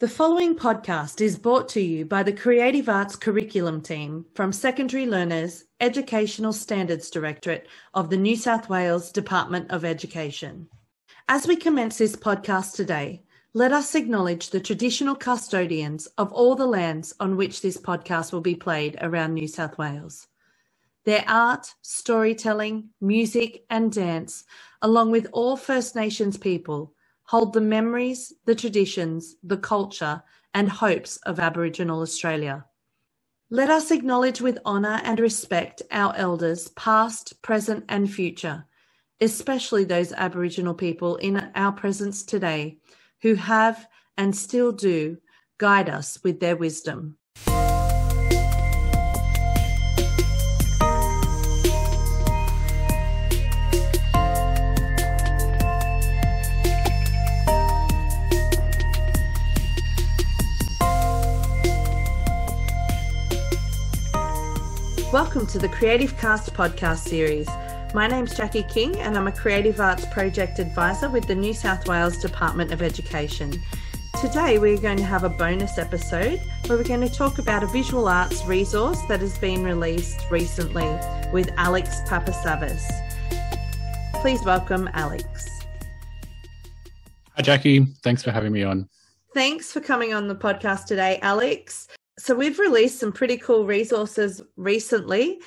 The following podcast is brought to you by the Creative Arts Curriculum Team from Secondary Learners Educational Standards Directorate of the New South Wales Department of Education. As we commence this podcast today, let us acknowledge the traditional custodians of all the lands on which this podcast will be played around New South Wales. Their art, storytelling, music, and dance, along with all First Nations people, hold the memories, the traditions, the culture, and hopes of Aboriginal Australia. Let us acknowledge with honour and respect our elders, past, present, and future, especially those Aboriginal people in our presence today who have and still do guide us with their wisdom. Welcome to the Creative Cast podcast series. My name's Jackie King, and I'm a Creative Arts Project Advisor with the New South Wales Department of Education. Today, we're going to have a bonus episode where we're going to talk about a visual arts resource that has been released recently with Alex Papasavas. Please welcome Alex. Hi, Jackie. Thanks for having me on. Thanks for coming on the podcast today, Alex. So we've released some pretty cool resources recently.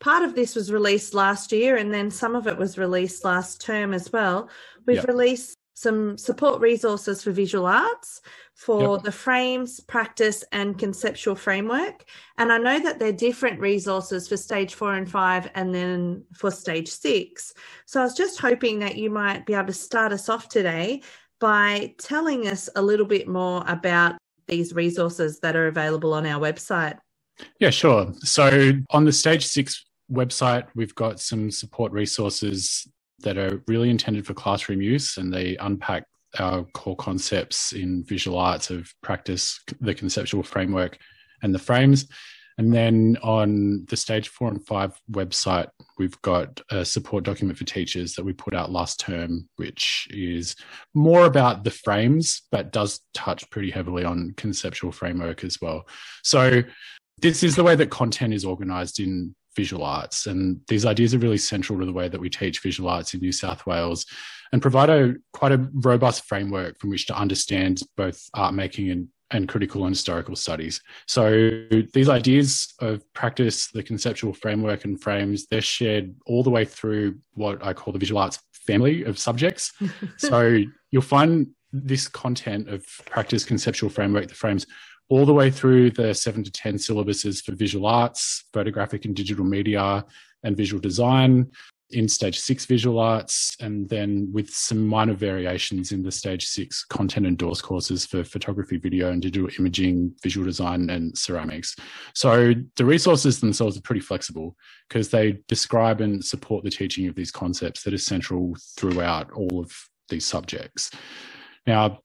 Part of this was released last year, and then some of it was released last term as well. We've yep. released some support resources for visual arts for yep. the frames, practice, and conceptual framework. And I know that they're different resources for stage four and five, and then for stage six. So I was just hoping that you might be able to start us off today by telling us a little bit more about these resources that are available on our website? Yeah, sure. So on the Stage 6 website, we've got some support resources that are really intended for classroom use and they unpack our core concepts in visual arts of practice, the conceptual framework, and the frames. And then on the stage four and five website, we've got a support document for teachers that we put out last term, which is more about the frames, but does touch pretty heavily on conceptual framework as well. So this is the way that content is organized in visual arts. And these ideas are really central to the way that we teach visual arts in New South Wales and provide a quite a robust framework from which to understand both art making and and critical and historical studies. So these ideas of practice, the conceptual framework and frames, they're shared all the way through what I call the visual arts family of subjects. so you'll find this content of practice, conceptual framework, the frames, all the way through the seven to 10 syllabuses for visual arts, photographic and digital media, and visual design, in stage six visual arts, and then with some minor variations in the stage six content endorsed courses for photography, video, and digital imaging, visual design, and ceramics. So the resources themselves are pretty flexible because they describe and support the teaching of these concepts that are central throughout all of these subjects. Now,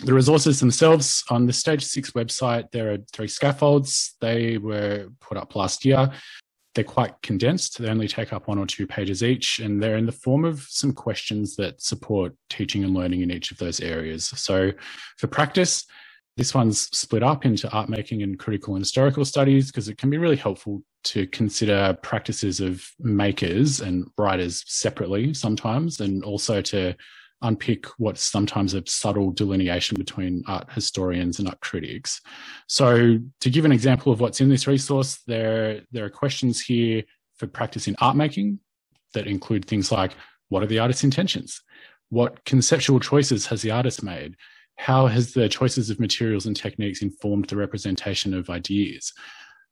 the resources themselves on the stage six website, there are three scaffolds. They were put up last year they're quite condensed. They only take up one or two pages each, and they're in the form of some questions that support teaching and learning in each of those areas. So, for practice, this one's split up into art making and critical and historical studies because it can be really helpful to consider practices of makers and writers separately sometimes, and also to unpick what's sometimes a subtle delineation between art historians and art critics. So, to give an example of what's in this resource, there, there are questions here for practice in art making that include things like what are the artist's intentions? What conceptual choices has the artist made? How has the choices of materials and techniques informed the representation of ideas?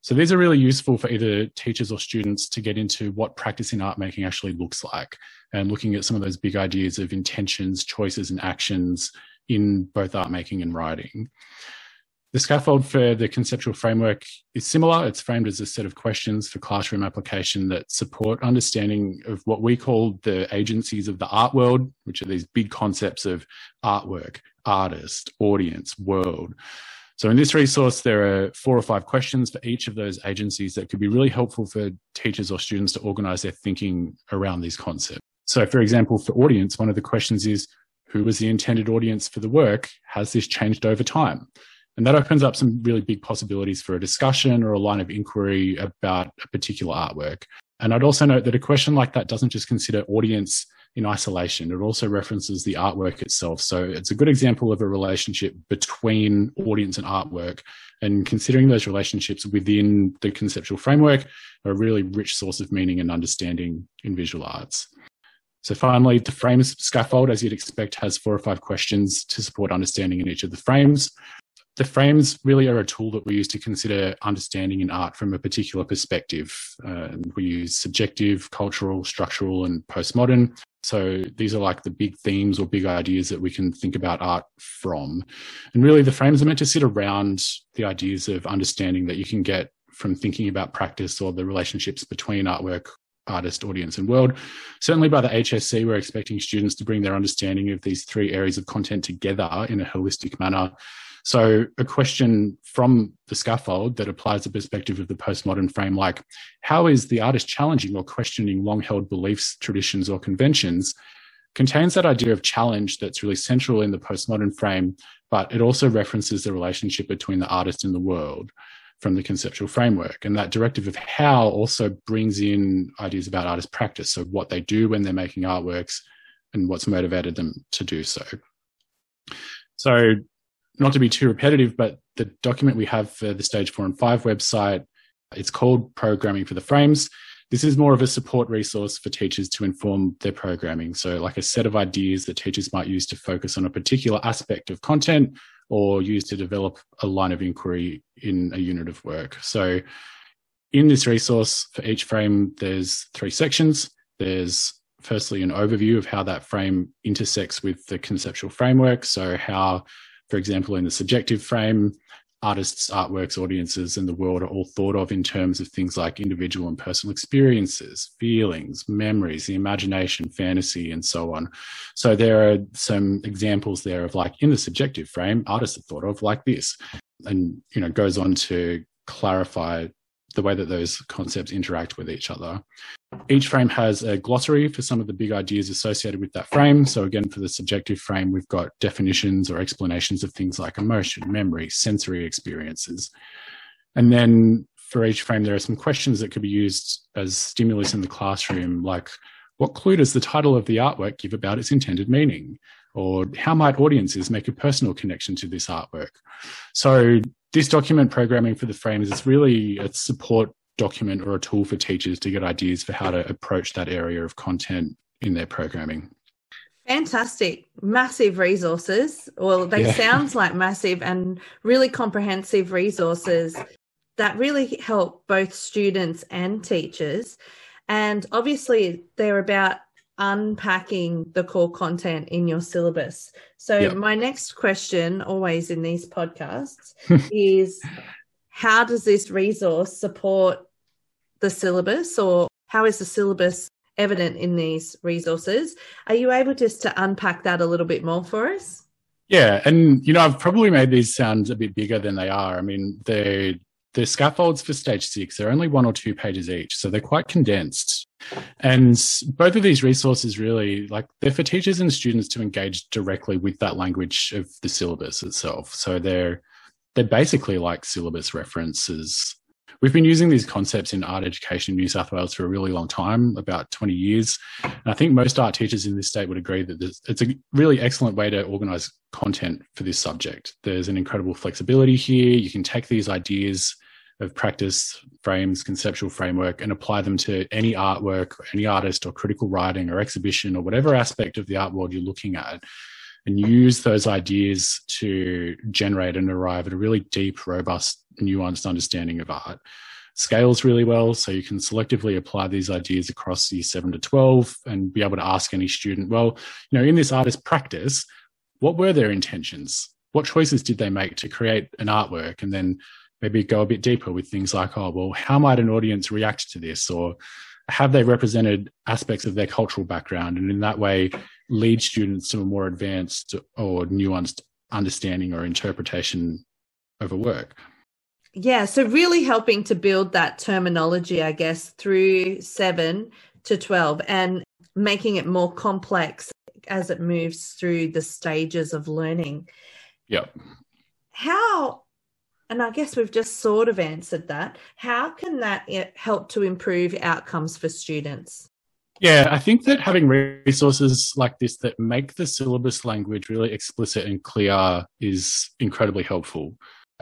So these are really useful for either teachers or students to get into what practicing art making actually looks like and looking at some of those big ideas of intentions, choices, and actions in both art making and writing. The scaffold for the conceptual framework is similar. It's framed as a set of questions for classroom application that support understanding of what we call the agencies of the art world, which are these big concepts of artwork, artist, audience, world. So in this resource, there are four or five questions for each of those agencies that could be really helpful for teachers or students to organize their thinking around these concepts. So for example, for audience, one of the questions is, who was the intended audience for the work? Has this changed over time? And that opens up some really big possibilities for a discussion or a line of inquiry about a particular artwork. And I'd also note that a question like that doesn't just consider audience in isolation. It also references the artwork itself. So it's a good example of a relationship between audience and artwork. And considering those relationships within the conceptual framework are a really rich source of meaning and understanding in visual arts. So finally, the frames scaffold, as you'd expect, has four or five questions to support understanding in each of the frames the frames really are a tool that we use to consider understanding in art from a particular perspective. Uh, we use subjective, cultural, structural, and postmodern. So these are like the big themes or big ideas that we can think about art from. And really, the frames are meant to sit around the ideas of understanding that you can get from thinking about practice or the relationships between artwork, artist, audience, and world. Certainly by the HSC, we're expecting students to bring their understanding of these three areas of content together in a holistic manner so, a question from the scaffold that applies the perspective of the postmodern frame, like how is the artist challenging or questioning long held beliefs, traditions, or conventions, contains that idea of challenge that's really central in the postmodern frame, but it also references the relationship between the artist and the world from the conceptual framework. And that directive of how also brings in ideas about artist practice. So, what they do when they're making artworks and what's motivated them to do so. So, not to be too repetitive, but the document we have for the stage four and five website, it's called Programming for the Frames. This is more of a support resource for teachers to inform their programming. So, like a set of ideas that teachers might use to focus on a particular aspect of content or use to develop a line of inquiry in a unit of work. So, in this resource for each frame, there's three sections. There's firstly an overview of how that frame intersects with the conceptual framework. So, how for example, in the subjective frame, artists, artworks, audiences, and the world are all thought of in terms of things like individual and personal experiences, feelings, memories, the imagination, fantasy, and so on. So there are some examples there of like in the subjective frame, artists are thought of like this, and you know goes on to clarify the way that those concepts interact with each other. Each frame has a glossary for some of the big ideas associated with that frame. So, again, for the subjective frame, we've got definitions or explanations of things like emotion, memory, sensory experiences. And then for each frame, there are some questions that could be used as stimulus in the classroom, like what clue does the title of the artwork give about its intended meaning? Or how might audiences make a personal connection to this artwork? So, this document programming for the frames is it's really a support document or a tool for teachers to get ideas for how to approach that area of content in their programming. Fantastic. Massive resources. Well, they yeah. sounds like massive and really comprehensive resources that really help both students and teachers. And obviously they're about unpacking the core content in your syllabus. So yep. my next question always in these podcasts is how does this resource support the syllabus or how is the syllabus evident in these resources? Are you able just to unpack that a little bit more for us? Yeah, and you know, I've probably made these sound a bit bigger than they are. I mean, the the scaffolds for stage six, they're only one or two pages each, so they're quite condensed. And both of these resources really like they're for teachers and students to engage directly with that language of the syllabus itself. So they're they're basically like syllabus references We've been using these concepts in art education in New South Wales for a really long time, about 20 years. And I think most art teachers in this state would agree that it's a really excellent way to organize content for this subject. There's an incredible flexibility here. You can take these ideas of practice frames, conceptual framework, and apply them to any artwork, any artist, or critical writing, or exhibition, or whatever aspect of the art world you're looking at and use those ideas to generate and arrive at a really deep, robust, nuanced understanding of art. Scales really well, so you can selectively apply these ideas across year 7 to 12 and be able to ask any student, well, you know, in this artist practice, what were their intentions? What choices did they make to create an artwork? And then maybe go a bit deeper with things like, oh, well, how might an audience react to this? Or have they represented aspects of their cultural background and in that way lead students to a more advanced or nuanced understanding or interpretation of a work yeah so really helping to build that terminology i guess through 7 to 12 and making it more complex as it moves through the stages of learning. Yep. How and I guess we've just sort of answered that. How can that help to improve outcomes for students? Yeah, I think that having resources like this that make the syllabus language really explicit and clear is incredibly helpful.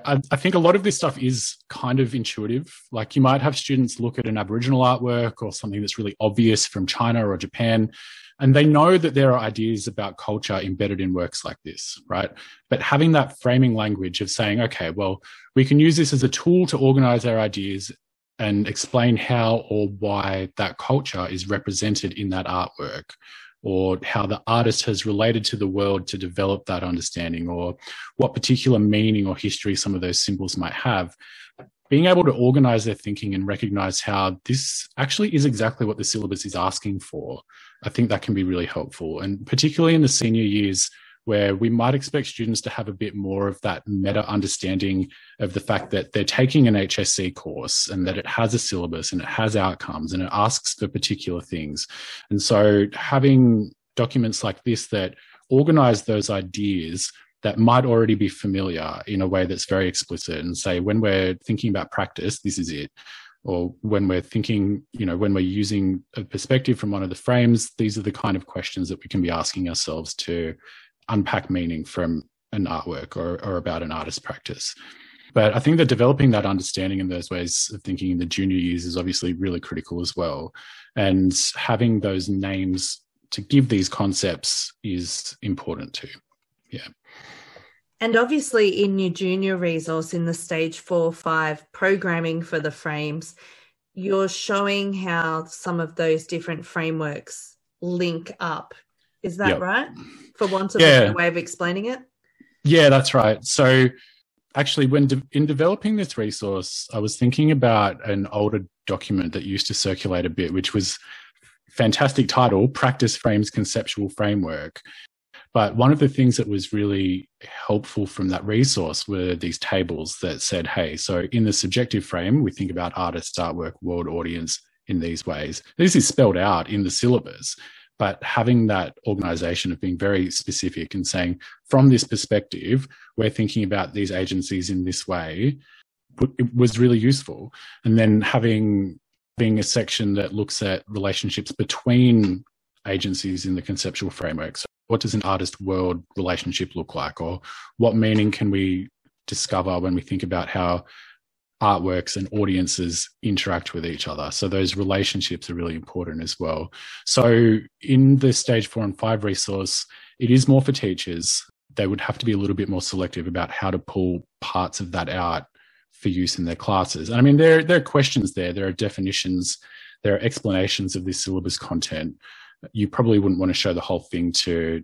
I, I, think a lot of this stuff is kind of intuitive. Like you might have students look at an Aboriginal artwork or something that's really obvious from China or Japan, and they know that there are ideas about culture embedded in works like this, right? But having that framing language of saying, okay, well, we can use this as a tool to organize our ideas and explain how or why that culture is represented in that artwork or how the artist has related to the world to develop that understanding or what particular meaning or history some of those symbols might have being able to organize their thinking and recognize how this actually is exactly what the syllabus is asking for i think that can be really helpful and particularly in the senior years where we might expect students to have a bit more of that meta understanding of the fact that they're taking an HSC course and that it has a syllabus and it has outcomes and it asks for particular things. And so having documents like this that organize those ideas that might already be familiar in a way that's very explicit and say, when we're thinking about practice, this is it or when we're thinking, you know, when we're using a perspective from one of the frames, these are the kind of questions that we can be asking ourselves to unpack meaning from an artwork or, or about an artist practice. But I think that developing that understanding in those ways of thinking in the junior years is obviously really critical as well. And having those names to give these concepts is important too. Yeah. And obviously, in your junior resource in the stage four, five programming for the frames, you're showing how some of those different frameworks link up is that yep. right? For want of yeah. a way of explaining it? Yeah, that's right. So actually, when de- in developing this resource, I was thinking about an older document that used to circulate a bit, which was fantastic title, Practice Frames Conceptual Framework. But one of the things that was really helpful from that resource were these tables that said, hey, so in the subjective frame, we think about artist, artwork, world audience in these ways. This is spelled out in the syllabus but having that organization of being very specific and saying from this perspective we're thinking about these agencies in this way it was really useful and then having being a section that looks at relationships between agencies in the conceptual framework so what does an artist world relationship look like or what meaning can we discover when we think about how artworks and audiences interact with each other. So those relationships are really important as well. So in the stage four and five resource, it is more for teachers. They would have to be a little bit more selective about how to pull parts of that out for use in their classes. And I mean, there, there are questions there, there are definitions, there are explanations of this syllabus content. You probably wouldn't want to show the whole thing to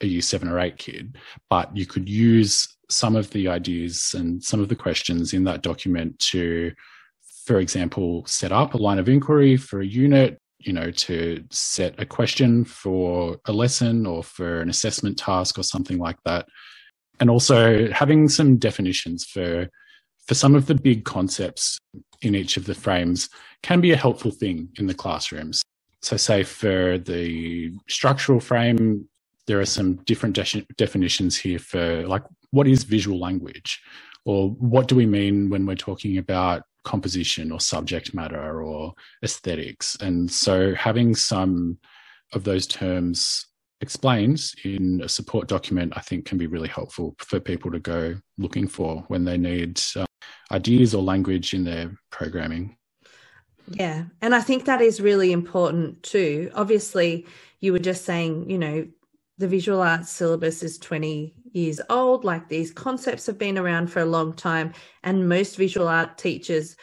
a year seven or eight kid, but you could use some of the ideas and some of the questions in that document to, for example, set up a line of inquiry for a unit, you know, to set a question for a lesson or for an assessment task or something like that. And also having some definitions for for some of the big concepts in each of the frames can be a helpful thing in the classrooms. So, say for the structural frame, there are some different de- definitions here for like what is visual language? Or what do we mean when we're talking about composition or subject matter or aesthetics? And so having some of those terms explained in a support document i think can be really helpful for people to go looking for when they need uh, ideas or language in their programming yeah and i think that is really important too obviously you were just saying you know the visual arts syllabus is 20 years old. Like these concepts have been around for a long time, and most visual art teachers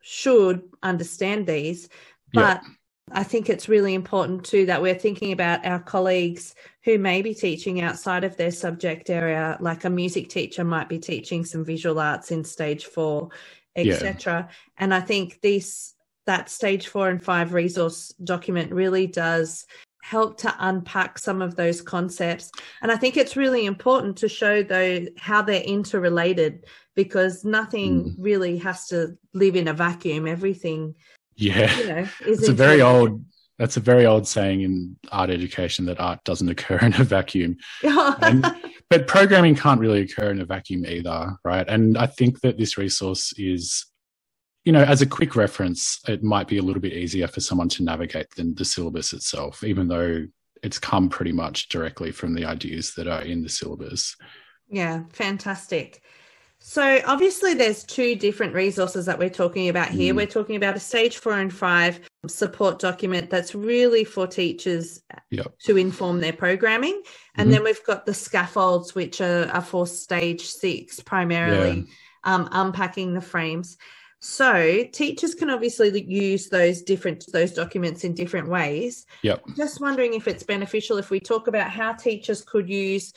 should understand these. But yeah. I think it's really important too that we're thinking about our colleagues who may be teaching outside of their subject area, like a music teacher might be teaching some visual arts in stage four, etc. Yeah. And I think this that stage four and five resource document really does help to unpack some of those concepts and i think it's really important to show though how they're interrelated because nothing mm. really has to live in a vacuum everything yeah you know it's a very old that's a very old saying in art education that art doesn't occur in a vacuum. and, but programming can't really occur in a vacuum either, right? And I think that this resource is, you know, as a quick reference, it might be a little bit easier for someone to navigate than the syllabus itself, even though it's come pretty much directly from the ideas that are in the syllabus. Yeah, fantastic. So obviously there's two different resources that we're talking about here. Mm. We're talking about a stage 4 and 5 support document that's really for teachers yep. to inform their programming. And mm-hmm. then we've got the scaffolds which are, are for stage 6 primarily yeah. um, unpacking the frames. So teachers can obviously use those different those documents in different ways. Yep. Just wondering if it's beneficial if we talk about how teachers could use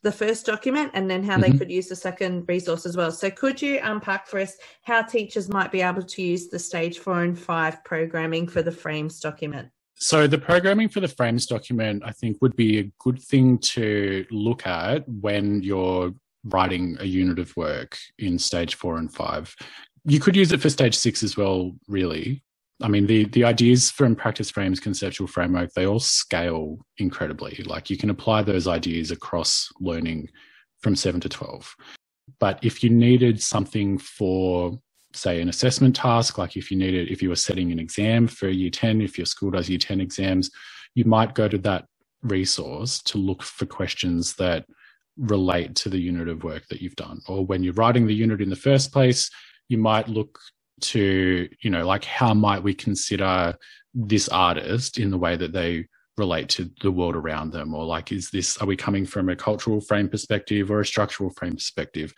the first document and then how mm-hmm. they could use the second resource as well. So, could you unpack for us how teachers might be able to use the stage four and five programming for the frames document? So, the programming for the frames document, I think, would be a good thing to look at when you're writing a unit of work in stage four and five. You could use it for stage six as well, really. I mean, the the ideas from practice frames conceptual framework they all scale incredibly. Like you can apply those ideas across learning from seven to twelve. But if you needed something for say an assessment task, like if you needed if you were setting an exam for year ten, if your school does year ten exams, you might go to that resource to look for questions that relate to the unit of work that you've done. Or when you're writing the unit in the first place, you might look to you know like how might we consider this artist in the way that they relate to the world around them? Or like is this are we coming from a cultural frame perspective or a structural frame perspective?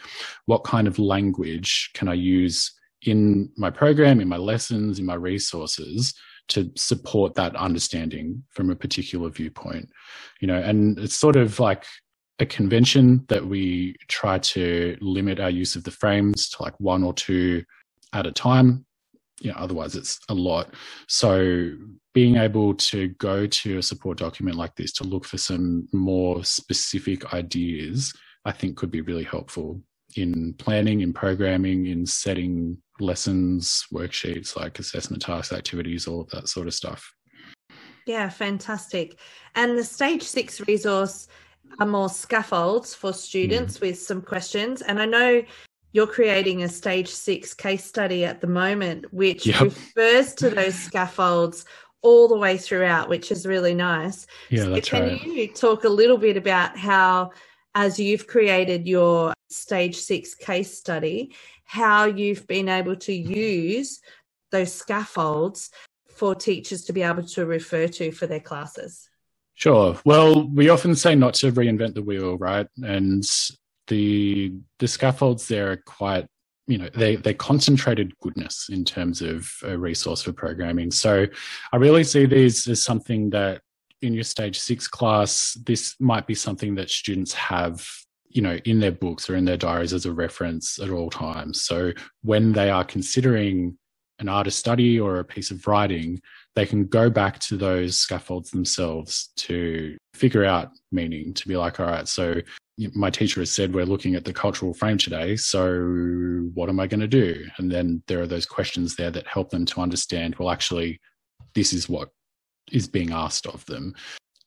What kind of language can i use in my program in my lessons in my resources to support that understanding from a particular viewpoint? You know and it's sort of like a convention that we try to limit our use of the frames to like one or two at a time. You know, otherwise it's a lot. So being able to go to a support document like this to look for some more specific ideas, I think could be really helpful in planning, in programming, in setting lessons, worksheets, like assessment tasks, activities, all of that sort of stuff. Yeah, fantastic. And the stage six resource are more scaffolds for students mm. with some questions. And I know you're creating a stage six case study at the moment, which yep. refers to those scaffolds all the way throughout, which is really nice. Yeah, so that's can right. you talk a little bit about how, as you've created your stage six case study, how you've been able to use those scaffolds for teachers to be able to refer to for their classes? Sure. Well, we often say not to reinvent the wheel, right? And the the scaffolds there are quite you know they they concentrated goodness in terms of a resource for programming so i really see these as something that in your stage six class this might be something that students have you know in their books or in their diaries as a reference at all times so when they are considering an artist study or a piece of writing they can go back to those scaffolds themselves to figure out meaning to be like all right so my teacher has said we're looking at the cultural frame today so what am i going to do? And then there are those questions there that help them to understand well actually this is what is being asked of them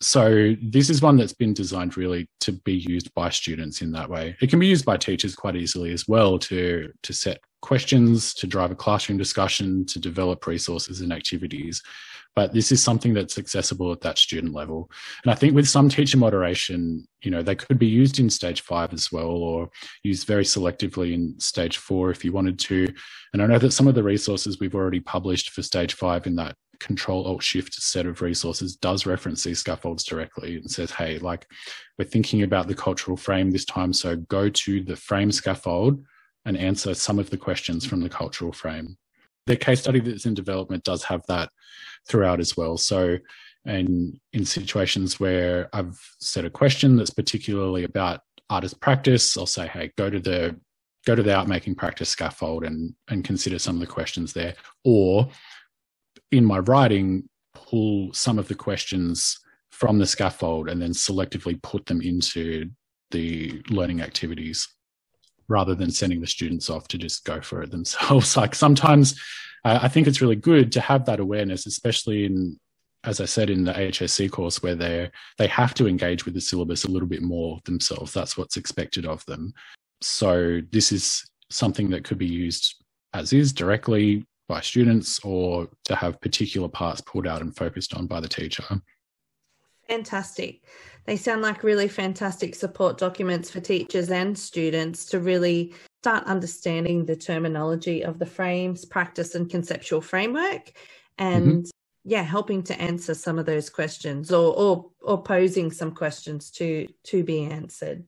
so this is one that's been designed really to be used by students in that way it can be used by teachers quite easily as well to to set questions to drive a classroom discussion to develop resources and activities but this is something that's accessible at that student level. And I think with some teacher moderation, you know, they could be used in stage five as well, or used very selectively in stage four if you wanted to. And I know that some of the resources we've already published for stage five in that control alt shift set of resources does reference these scaffolds directly and says, hey, like we're thinking about the cultural frame this time. So go to the frame scaffold and answer some of the questions from the cultural frame. The case study that's in development does have that throughout as well. So, and in situations where I've set a question that's particularly about artist practice, I'll say, hey, go to the go to the art making practice scaffold and and consider some of the questions there. Or in my writing, pull some of the questions from the scaffold and then selectively put them into the learning activities rather than sending the students off to just go for it themselves. like sometimes uh, I think it's really good to have that awareness, especially in as I said in the HSC course, where they they have to engage with the syllabus a little bit more themselves. That's what's expected of them. So this is something that could be used as is directly by students or to have particular parts pulled out and focused on by the teacher. Fantastic. They sound like really fantastic support documents for teachers and students to really start understanding the terminology of the frames, practice, and conceptual framework. And mm-hmm yeah helping to answer some of those questions or or or posing some questions to to be answered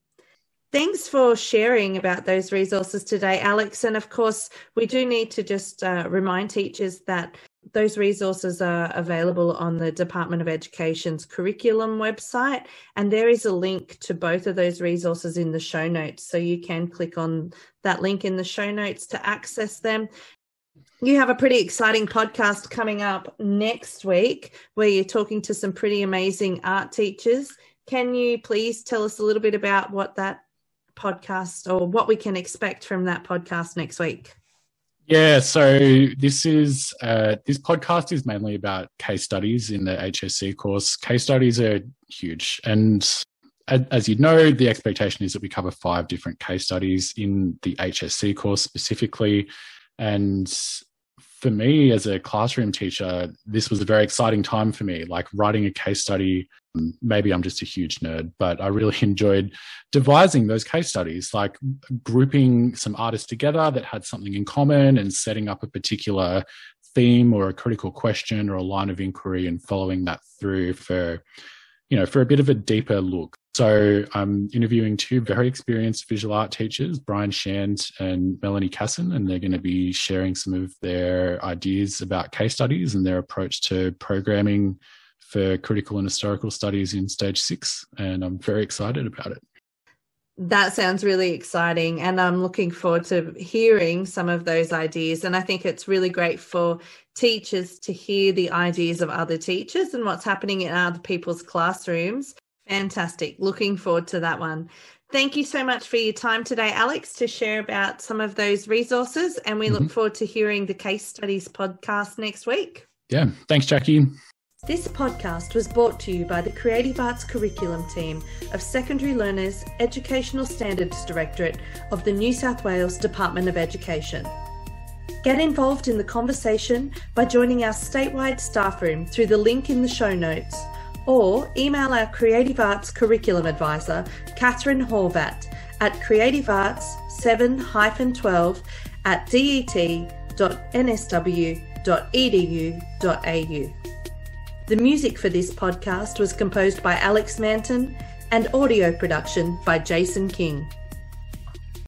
thanks for sharing about those resources today alex and of course we do need to just uh, remind teachers that those resources are available on the Department of Education's curriculum website, and there is a link to both of those resources in the show notes. So you can click on that link in the show notes to access them. You have a pretty exciting podcast coming up next week where you're talking to some pretty amazing art teachers. Can you please tell us a little bit about what that podcast or what we can expect from that podcast next week? Yeah, so this is uh, this podcast is mainly about case studies in the HSC course. Case studies are huge, and as you know, the expectation is that we cover five different case studies in the HSC course specifically. And for me as a classroom teacher, this was a very exciting time for me. Like writing a case study, maybe I'm just a huge nerd, but I really enjoyed devising those case studies, like grouping some artists together that had something in common and setting up a particular theme or a critical question or a line of inquiry and following that through for you know for a bit of a deeper look. So I'm interviewing two very experienced visual art teachers, Brian Shand and Melanie Casson, and they're going to be sharing some of their ideas about case studies and their approach to programming for critical and historical studies in stage six. And I'm very excited about it. That sounds really exciting. And I'm looking forward to hearing some of those ideas. And I think it's really great for teachers to hear the ideas of other teachers and what's happening in other people's classrooms Fantastic. Looking forward to that one. Thank you so much for your time today, Alex, to share about some of those resources. And we mm-hmm. look forward to hearing the Case Studies podcast next week. Yeah. Thanks, Jackie. This podcast was brought to you by the Creative Arts Curriculum Team of Secondary Learners Educational Standards Directorate of the New South Wales Department of Education. Get involved in the conversation by joining our statewide staff room through the link in the show notes or email our Creative Arts Curriculum Advisor, Catherine Horvat, at creativearts7-12 at det.nsw.edu.au. The music for this podcast was composed by Alex Manton and audio production by Jason King.